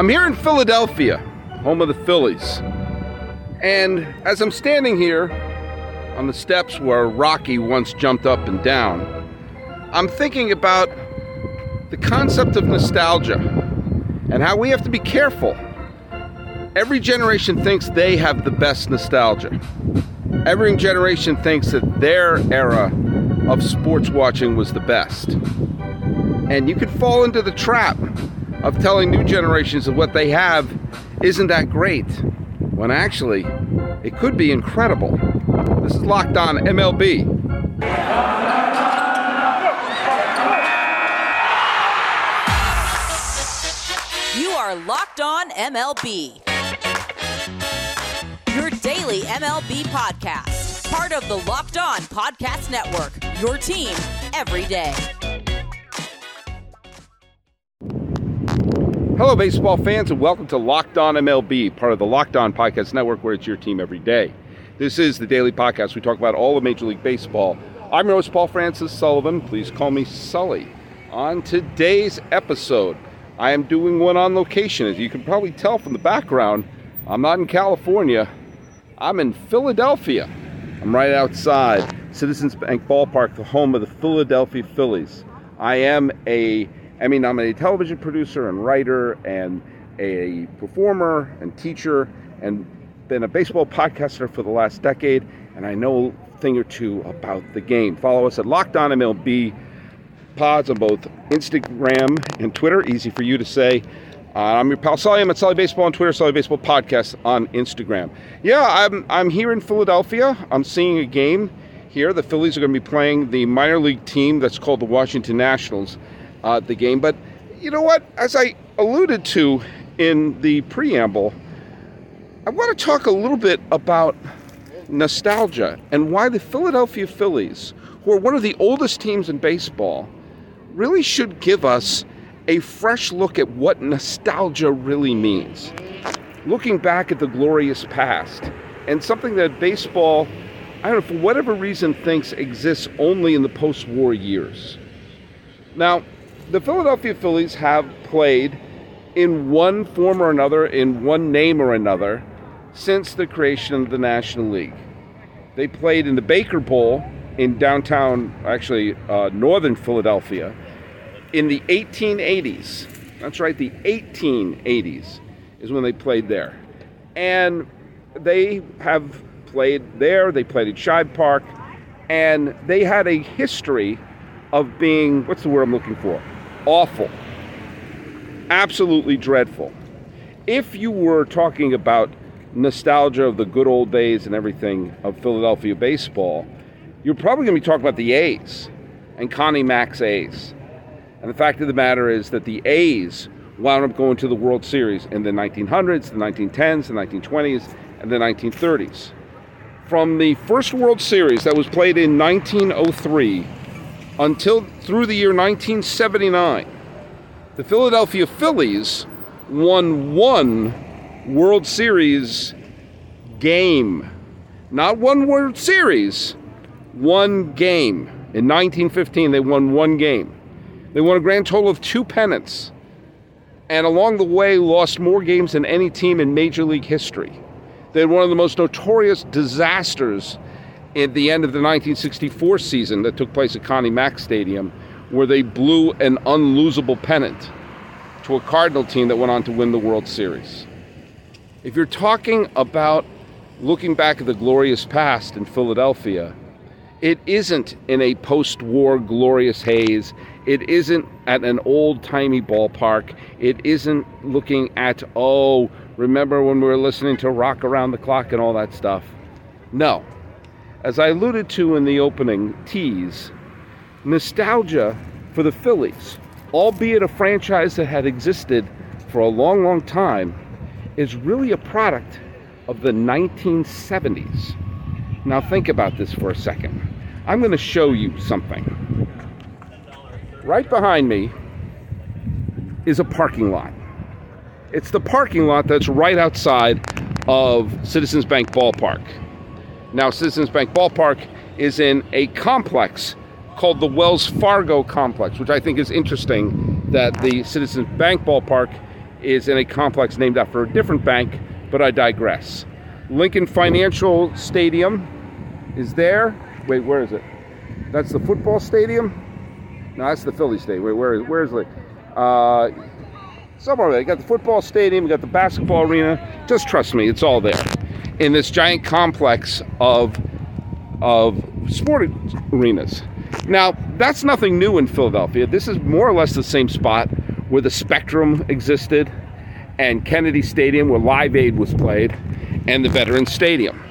I'm here in Philadelphia, home of the Phillies. And as I'm standing here on the steps where Rocky once jumped up and down, I'm thinking about the concept of nostalgia and how we have to be careful. Every generation thinks they have the best nostalgia. Every generation thinks that their era of sports watching was the best. And you could fall into the trap of telling new generations of what they have isn't that great, when actually it could be incredible. This is Locked On MLB. You are Locked On MLB. Your daily MLB podcast. Part of the Locked On Podcast Network. Your team every day. Hello, baseball fans, and welcome to Locked On MLB, part of the Locked On Podcast Network, where it's your team every day. This is the daily podcast. We talk about all of Major League Baseball. I'm your host, Paul Francis Sullivan. Please call me Sully. On today's episode, I am doing one on location. As you can probably tell from the background, I'm not in California, I'm in Philadelphia. I'm right outside Citizens Bank Ballpark, the home of the Philadelphia Phillies. I am a Emmy nominated television producer and writer and a performer and teacher and been a baseball podcaster for the last decade and I know a thing or two about the game. Follow us at Locked On MLB pods on both Instagram and Twitter. Easy for you to say. Uh, I'm your pal Sully. I'm at Sully Baseball on Twitter, Sully Baseball Podcast on Instagram. Yeah, I'm, I'm here in Philadelphia. I'm seeing a game here. The Phillies are going to be playing the minor league team that's called the Washington Nationals uh, the game. But you know what? As I alluded to in the preamble, I want to talk a little bit about nostalgia and why the Philadelphia Phillies, who are one of the oldest teams in baseball, really should give us a fresh look at what nostalgia really means. Looking back at the glorious past and something that baseball, I don't know, for whatever reason, thinks exists only in the post war years. Now, the Philadelphia Phillies have played in one form or another, in one name or another, since the creation of the National League. They played in the Baker Bowl in downtown, actually, uh, northern Philadelphia in the 1880s. That's right, the 1880s is when they played there. And they have played there, they played at Shibe Park, and they had a history of being what's the word I'm looking for? Awful, absolutely dreadful. If you were talking about nostalgia of the good old days and everything of Philadelphia baseball, you're probably going to be talking about the A's and Connie Mack's A's. And the fact of the matter is that the A's wound up going to the World Series in the 1900s, the 1910s, the 1920s, and the 1930s. From the first World Series that was played in 1903 until through the year 1979, the Philadelphia Phillies won one World Series game. Not one World Series, one game. In 1915, they won one game. They won a grand total of two pennants, and along the way, lost more games than any team in Major League history. They had one of the most notorious disasters at the end of the 1964 season that took place at Connie Mack Stadium, where they blew an unlosable pennant to a Cardinal team that went on to win the World Series. If you're talking about looking back at the glorious past in Philadelphia, it isn't in a post war glorious haze. It isn't at an old timey ballpark. It isn't looking at, oh, remember when we were listening to Rock Around the Clock and all that stuff. No, as I alluded to in the opening tease, nostalgia for the Phillies, albeit a franchise that had existed for a long, long time, is really a product of the 1970s. Now, think about this for a second. I'm going to show you something. Right behind me is a parking lot. It's the parking lot that's right outside of Citizens Bank Ballpark. Now, Citizens Bank Ballpark is in a complex called the Wells Fargo Complex, which I think is interesting that the Citizens Bank ballpark is in a complex named after a different bank, but I digress. Lincoln Financial Stadium is there. Wait, where is it? That's the football stadium? No, that's the Philly stadium. Wait, where is where's the uh, somewhere there. You got the football stadium, you got the basketball arena. Just trust me, it's all there. In this giant complex of of sport arenas. Now, that's nothing new in Philadelphia. This is more or less the same spot where the Spectrum existed and Kennedy Stadium where Live Aid was played and the Veterans Stadium.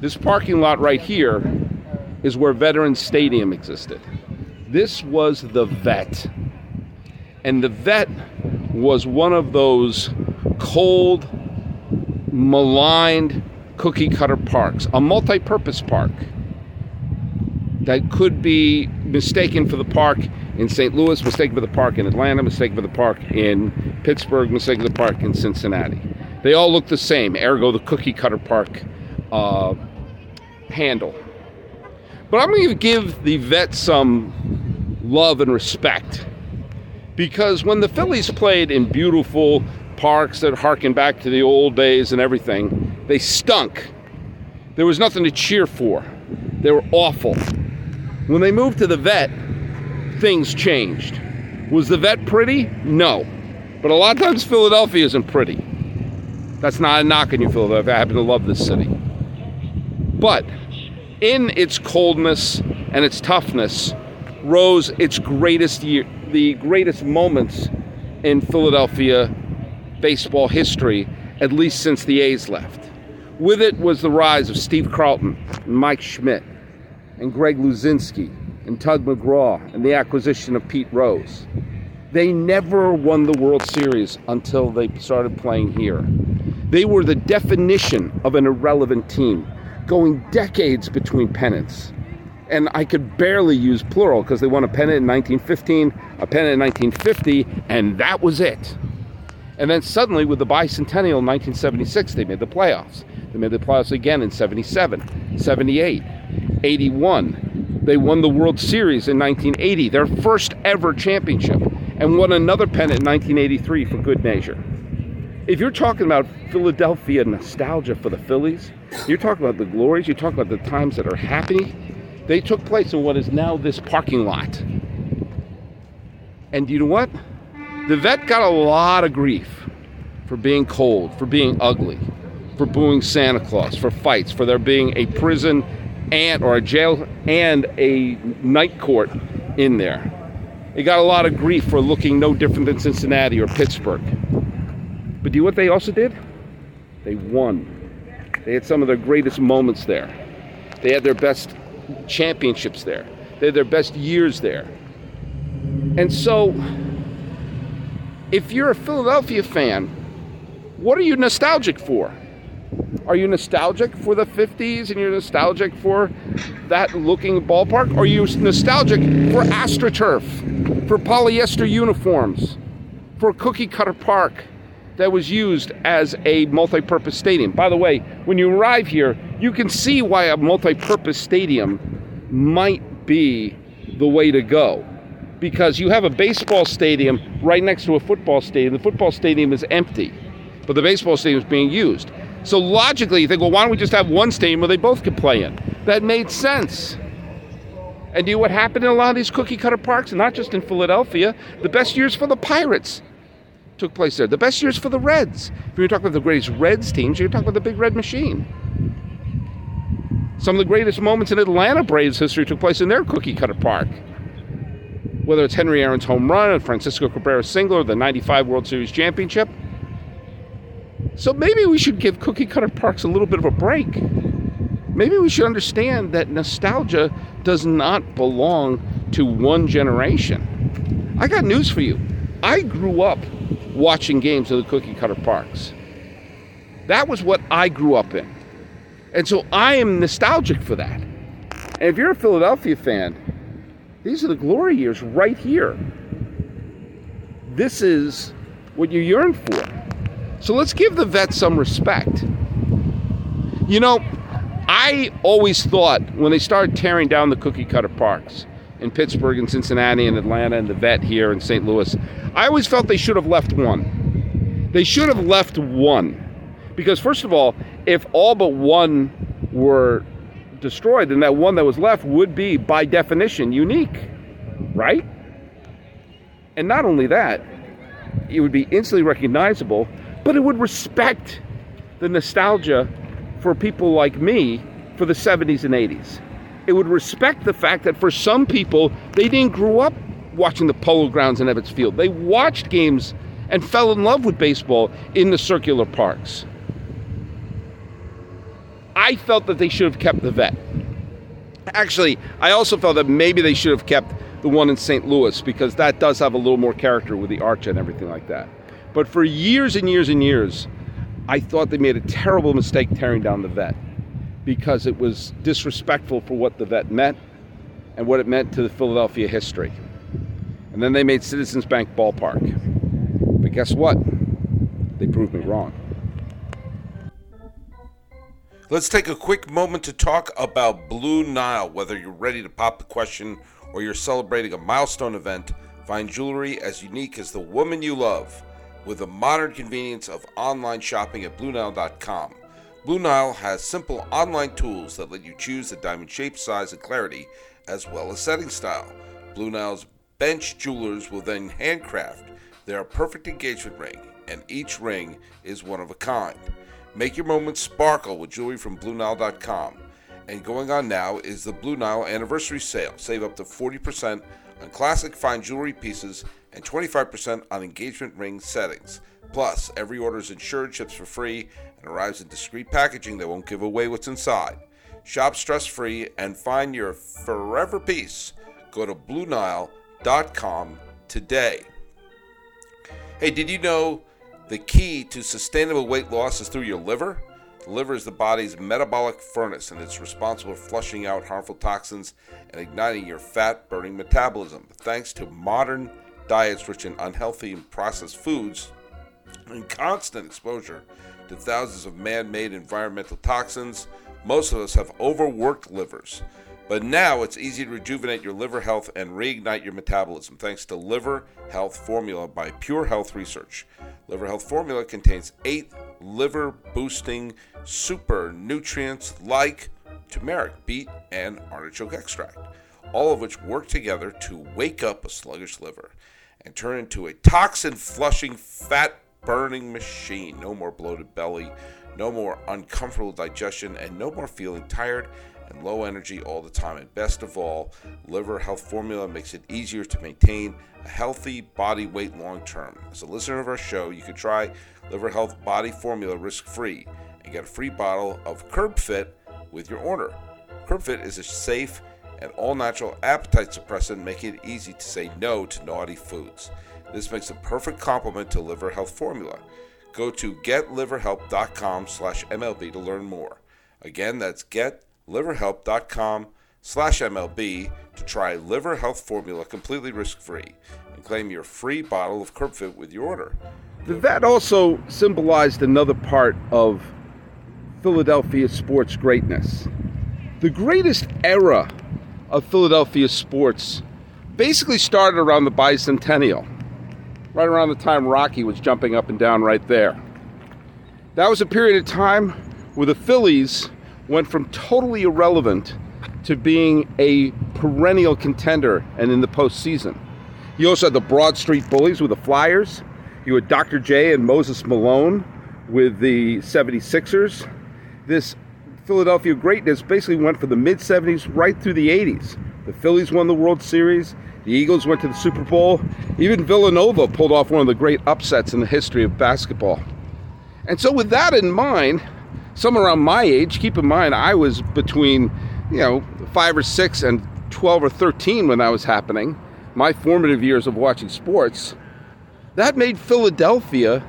This parking lot right here is where Veterans Stadium existed. This was the vet. And the vet was one of those cold, maligned cookie cutter parks, a multi purpose park that could be mistaken for the park in St. Louis, mistaken for the park in Atlanta, mistaken for the park in Pittsburgh, mistaken for the park in Cincinnati. They all look the same, ergo the cookie cutter park uh, handle. But I'm going to give the vet some love and respect because when the Phillies played in beautiful parks that harken back to the old days and everything, they stunk. There was nothing to cheer for. They were awful. When they moved to the vet, things changed. Was the vet pretty? No. But a lot of times Philadelphia isn't pretty. That's not a knock on you, Philadelphia. I happen to love this city. But in its coldness and its toughness rose its greatest year, the greatest moments in Philadelphia baseball history, at least since the A's left. With it was the rise of Steve Carlton and Mike Schmidt and Greg Luzinski and Tug McGraw and the acquisition of Pete Rose. They never won the World Series until they started playing here. They were the definition of an irrelevant team, going decades between pennants. And I could barely use plural because they won a pennant in 1915, a pennant in 1950, and that was it. And then suddenly, with the bicentennial in 1976, they made the playoffs. They made the playoffs again in 77, 78, 81. They won the World Series in 1980, their first ever championship, and won another pennant in 1983 for good measure. If you're talking about Philadelphia nostalgia for the Phillies, you're talking about the glories, you're talking about the times that are happy, they took place in what is now this parking lot. And you know what? The vet got a lot of grief for being cold, for being ugly, for booing Santa Claus, for fights, for there being a prison and or a jail and a night court in there. It got a lot of grief for looking no different than Cincinnati or Pittsburgh. But do you know what they also did? They won. They had some of their greatest moments there. They had their best championships there. They had their best years there. And so if you're a Philadelphia fan, what are you nostalgic for? Are you nostalgic for the 50s and you're nostalgic for that looking ballpark? Are you nostalgic for AstroTurf, for polyester uniforms, for Cookie Cutter Park that was used as a multi purpose stadium? By the way, when you arrive here, you can see why a multi purpose stadium might be the way to go because you have a baseball stadium right next to a football stadium. The football stadium is empty, but the baseball stadium is being used. So logically, you think, well, why don't we just have one stadium where they both could play in? That made sense. And do you know what happened in a lot of these cookie cutter parks? and Not just in Philadelphia. The best years for the Pirates took place there. The best years for the Reds. If you're talking about the greatest Reds teams, you're talking about the Big Red Machine. Some of the greatest moments in Atlanta Braves history took place in their cookie cutter park whether it's Henry Aaron's home run or Francisco Cabrera's single or the 95 World Series championship. So maybe we should give cookie cutter parks a little bit of a break. Maybe we should understand that nostalgia does not belong to one generation. I got news for you. I grew up watching games of the cookie cutter parks. That was what I grew up in. And so I am nostalgic for that. And if you're a Philadelphia fan, these are the glory years right here. This is what you yearn for. So let's give the vets some respect. You know, I always thought when they started tearing down the cookie cutter parks, in Pittsburgh and Cincinnati and Atlanta and the vet here in St. Louis. I always felt they should have left one. They should have left one. Because, first of all, if all but one were destroyed, then that one that was left would be, by definition, unique, right? And not only that, it would be instantly recognizable, but it would respect the nostalgia for people like me for the 70s and 80s. It would respect the fact that for some people, they didn't grow up watching the polo grounds in Ebbets Field. They watched games and fell in love with baseball in the circular parks. I felt that they should have kept the vet. Actually, I also felt that maybe they should have kept the one in St. Louis because that does have a little more character with the arch and everything like that. But for years and years and years, I thought they made a terrible mistake tearing down the vet because it was disrespectful for what the vet meant and what it meant to the Philadelphia history. And then they made Citizens Bank Ballpark. But guess what? They proved me wrong. Let's take a quick moment to talk about Blue Nile. Whether you're ready to pop the question or you're celebrating a milestone event, find jewelry as unique as the woman you love with the modern convenience of online shopping at BlueNile.com. Blue Nile has simple online tools that let you choose the diamond shape, size, and clarity, as well as setting style. Blue Nile's bench jewelers will then handcraft their perfect engagement ring, and each ring is one of a kind. Make your moments sparkle with jewelry from BlueNile.com. And going on now is the Blue Nile Anniversary Sale. Save up to 40% on classic fine jewelry pieces and 25% on engagement ring settings. Plus, every order is insured, ships for free, and arrives in discreet packaging that won't give away what's inside. Shop stress free and find your forever piece. Go to BlueNile.com today. Hey, did you know the key to sustainable weight loss is through your liver. The liver is the body's metabolic furnace and it's responsible for flushing out harmful toxins and igniting your fat burning metabolism. Thanks to modern diets rich in unhealthy and processed foods and constant exposure to thousands of man made environmental toxins, most of us have overworked livers. But now it's easy to rejuvenate your liver health and reignite your metabolism thanks to Liver Health Formula by Pure Health Research. Liver Health Formula contains eight liver boosting super nutrients like turmeric, beet, and artichoke extract, all of which work together to wake up a sluggish liver and turn into a toxin flushing, fat burning machine. No more bloated belly, no more uncomfortable digestion, and no more feeling tired and low energy all the time. And best of all, Liver Health Formula makes it easier to maintain a healthy body weight long term. As a listener of our show, you could try Liver Health Body Formula risk free and get a free bottle of Curb Fit with your order. Curb Fit is a safe and all natural appetite suppressant, making it easy to say no to naughty foods. This makes a perfect complement to Liver Health Formula. Go to getliverhelp.com slash MLB to learn more. Again, that's getliverhelp.com slash MLB to try Liver Health Formula completely risk-free and claim your free bottle of CurbFit with your order. The vet also symbolized another part of Philadelphia sports greatness. The greatest era of Philadelphia sports basically started around the bicentennial, right around the time Rocky was jumping up and down right there. That was a period of time where the Phillies went from totally irrelevant to being a perennial contender and in the postseason. You also had the Broad Street Bullies with the Flyers. You had Dr. J and Moses Malone with the 76ers. This Philadelphia greatness basically went from the mid 70s right through the 80s. The Phillies won the World Series. The Eagles went to the Super Bowl. Even Villanova pulled off one of the great upsets in the history of basketball. And so, with that in mind, some around my age, keep in mind I was between, you know, five or six and 12 or 13 when that was happening, my formative years of watching sports, that made Philadelphia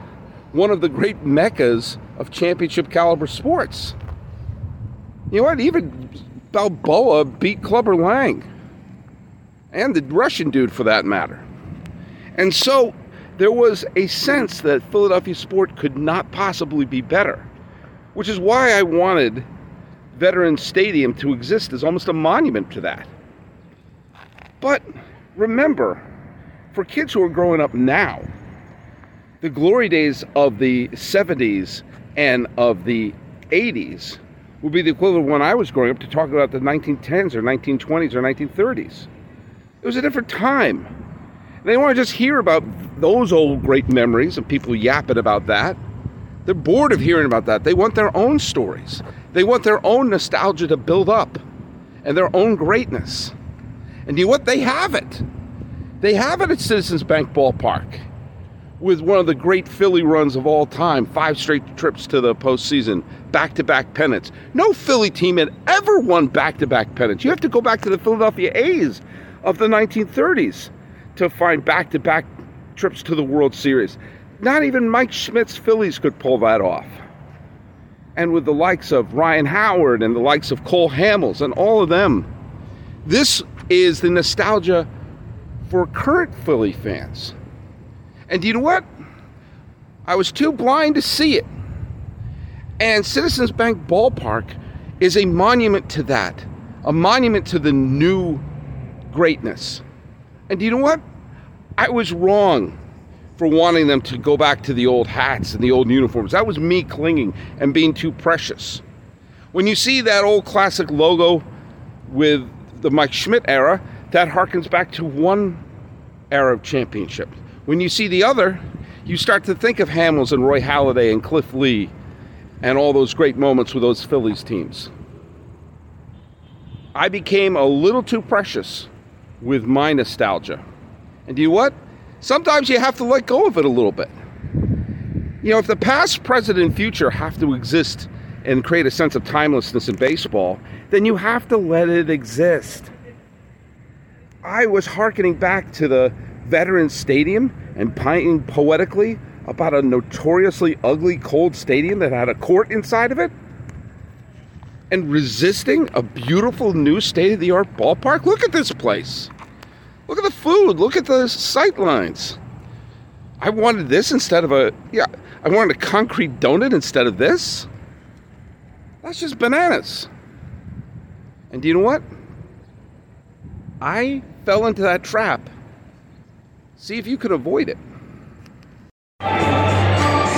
one of the great meccas of championship caliber sports. You know what? Even Balboa beat Clubber Lang. And the Russian dude, for that matter. And so there was a sense that Philadelphia sport could not possibly be better, which is why I wanted Veterans Stadium to exist as almost a monument to that. But remember, for kids who are growing up now, the glory days of the 70s and of the 80s would be the equivalent when I was growing up to talk about the 1910s or 1920s or 1930s. It was a different time. They want to just hear about those old great memories and people yapping about that. They're bored of hearing about that. They want their own stories. They want their own nostalgia to build up and their own greatness. And you know what? They have it. They have it at Citizens Bank Ballpark with one of the great Philly runs of all time, five straight trips to the postseason, back to back pennants. No Philly team had ever won back to back pennants. You have to go back to the Philadelphia A's of the 1930s to find back to back trips to the World Series. Not even Mike Schmidt's Phillies could pull that off. And with the likes of Ryan Howard and the likes of Cole Hamels and all of them, this is the nostalgia for current Philly fans. And you know what? I was too blind to see it. And Citizens Bank Ballpark is a monument to that, a monument to the new greatness. And you know what? I was wrong for wanting them to go back to the old hats and the old uniforms. That was me clinging and being too precious. When you see that old classic logo with the Mike Schmidt era, that harkens back to one era of championship. When you see the other, you start to think of Hamels and Roy Halladay and Cliff Lee and all those great moments with those Phillies teams. I became a little too precious with my nostalgia. And do you know what? Sometimes you have to let go of it a little bit. You know, if the past, present, and future have to exist and create a sense of timelessness in baseball, then you have to let it exist. I was hearkening back to the Veterans Stadium and pining poetically about a notoriously ugly, cold stadium that had a court inside of it and resisting a beautiful new state of the art ballpark. Look at this place. Look at the food. Look at the sight lines. I wanted this instead of a yeah, I wanted a concrete donut instead of this. That's just bananas. And do you know what? I fell into that trap. See if you could avoid it.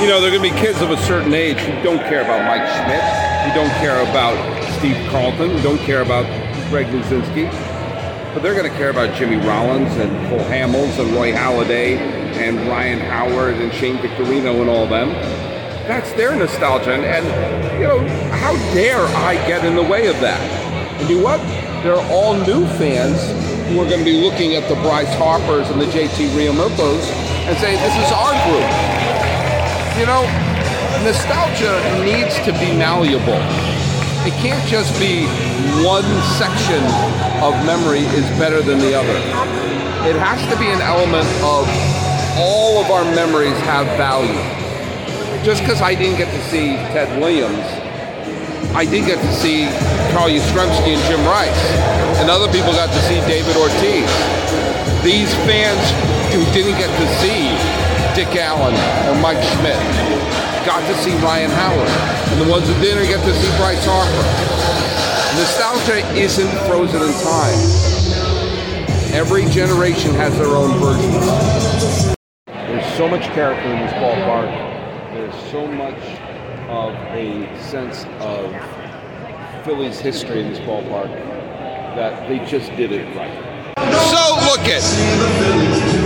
You know, there are going to be kids of a certain age who don't care about Mike Schmidt, who don't care about Steve Carlton, who don't care about Greg Luzinski, but they're going to care about Jimmy Rollins and Cole Hamels and Roy Halladay and Ryan Howard and Shane Victorino and all them. That's their nostalgia. And, and, you know, how dare I get in the way of that? And you know what? There are all new fans who are going to be looking at the Bryce Harpers and the JT Realmutos and say, this is our group you know, nostalgia needs to be malleable. It can't just be one section of memory is better than the other. It has to be an element of all of our memories have value. Just because I didn't get to see Ted Williams, I did get to see Carl Yastrzemski and Jim Rice, and other people got to see David Ortiz. These fans who didn't get to see Dick Allen or Mike Schmidt. Got to see Ryan Howard. And the ones who didn't get to see Bryce Harper. Nostalgia isn't frozen in time. Every generation has their own version. There's so much character in this ballpark. There's so much of a sense of Philly's history in this ballpark that they just did it right. So look it.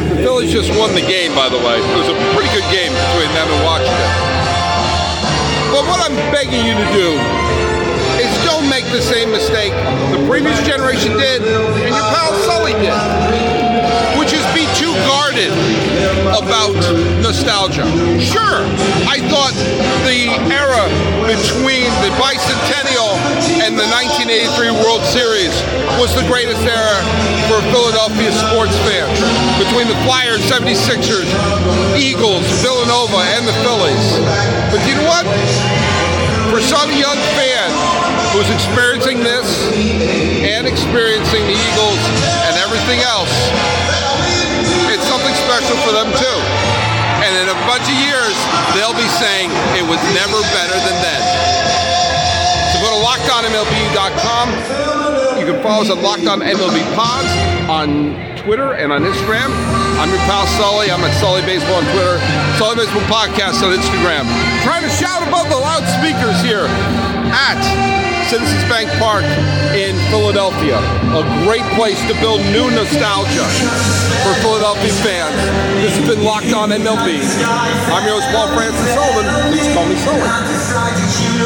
The Phillies just won the game, by the way. It was a pretty good game between them and Washington. What I'm begging you to do is don't make the same mistake the previous generation did and your pal Sully did, which is be too guarded about nostalgia. Sure, I thought the era between the bicentennial and the 1983 World Series was the greatest era for Philadelphia sports fans. Between the Flyers, 76ers, Eagles, Villanova, and the Phillies. But you know what? For some young fan who's experiencing this and experiencing the Eagles and everything else, it's something special for them too. And in a bunch of years, they'll be saying it was never better than then. Go to lockedonmlb.com You can follow us at Locked On MLB Pods on Twitter and on Instagram. I'm your pal Sully. I'm at Sully Baseball on Twitter. Sully Baseball Podcast on Instagram. Trying to shout above the loudspeakers here at Citizens Bank Park in Philadelphia. A great place to build new nostalgia for Philadelphia fans. This has been Locked On MLB. I'm your host, Paul Francis Sullivan. Please call me Sully.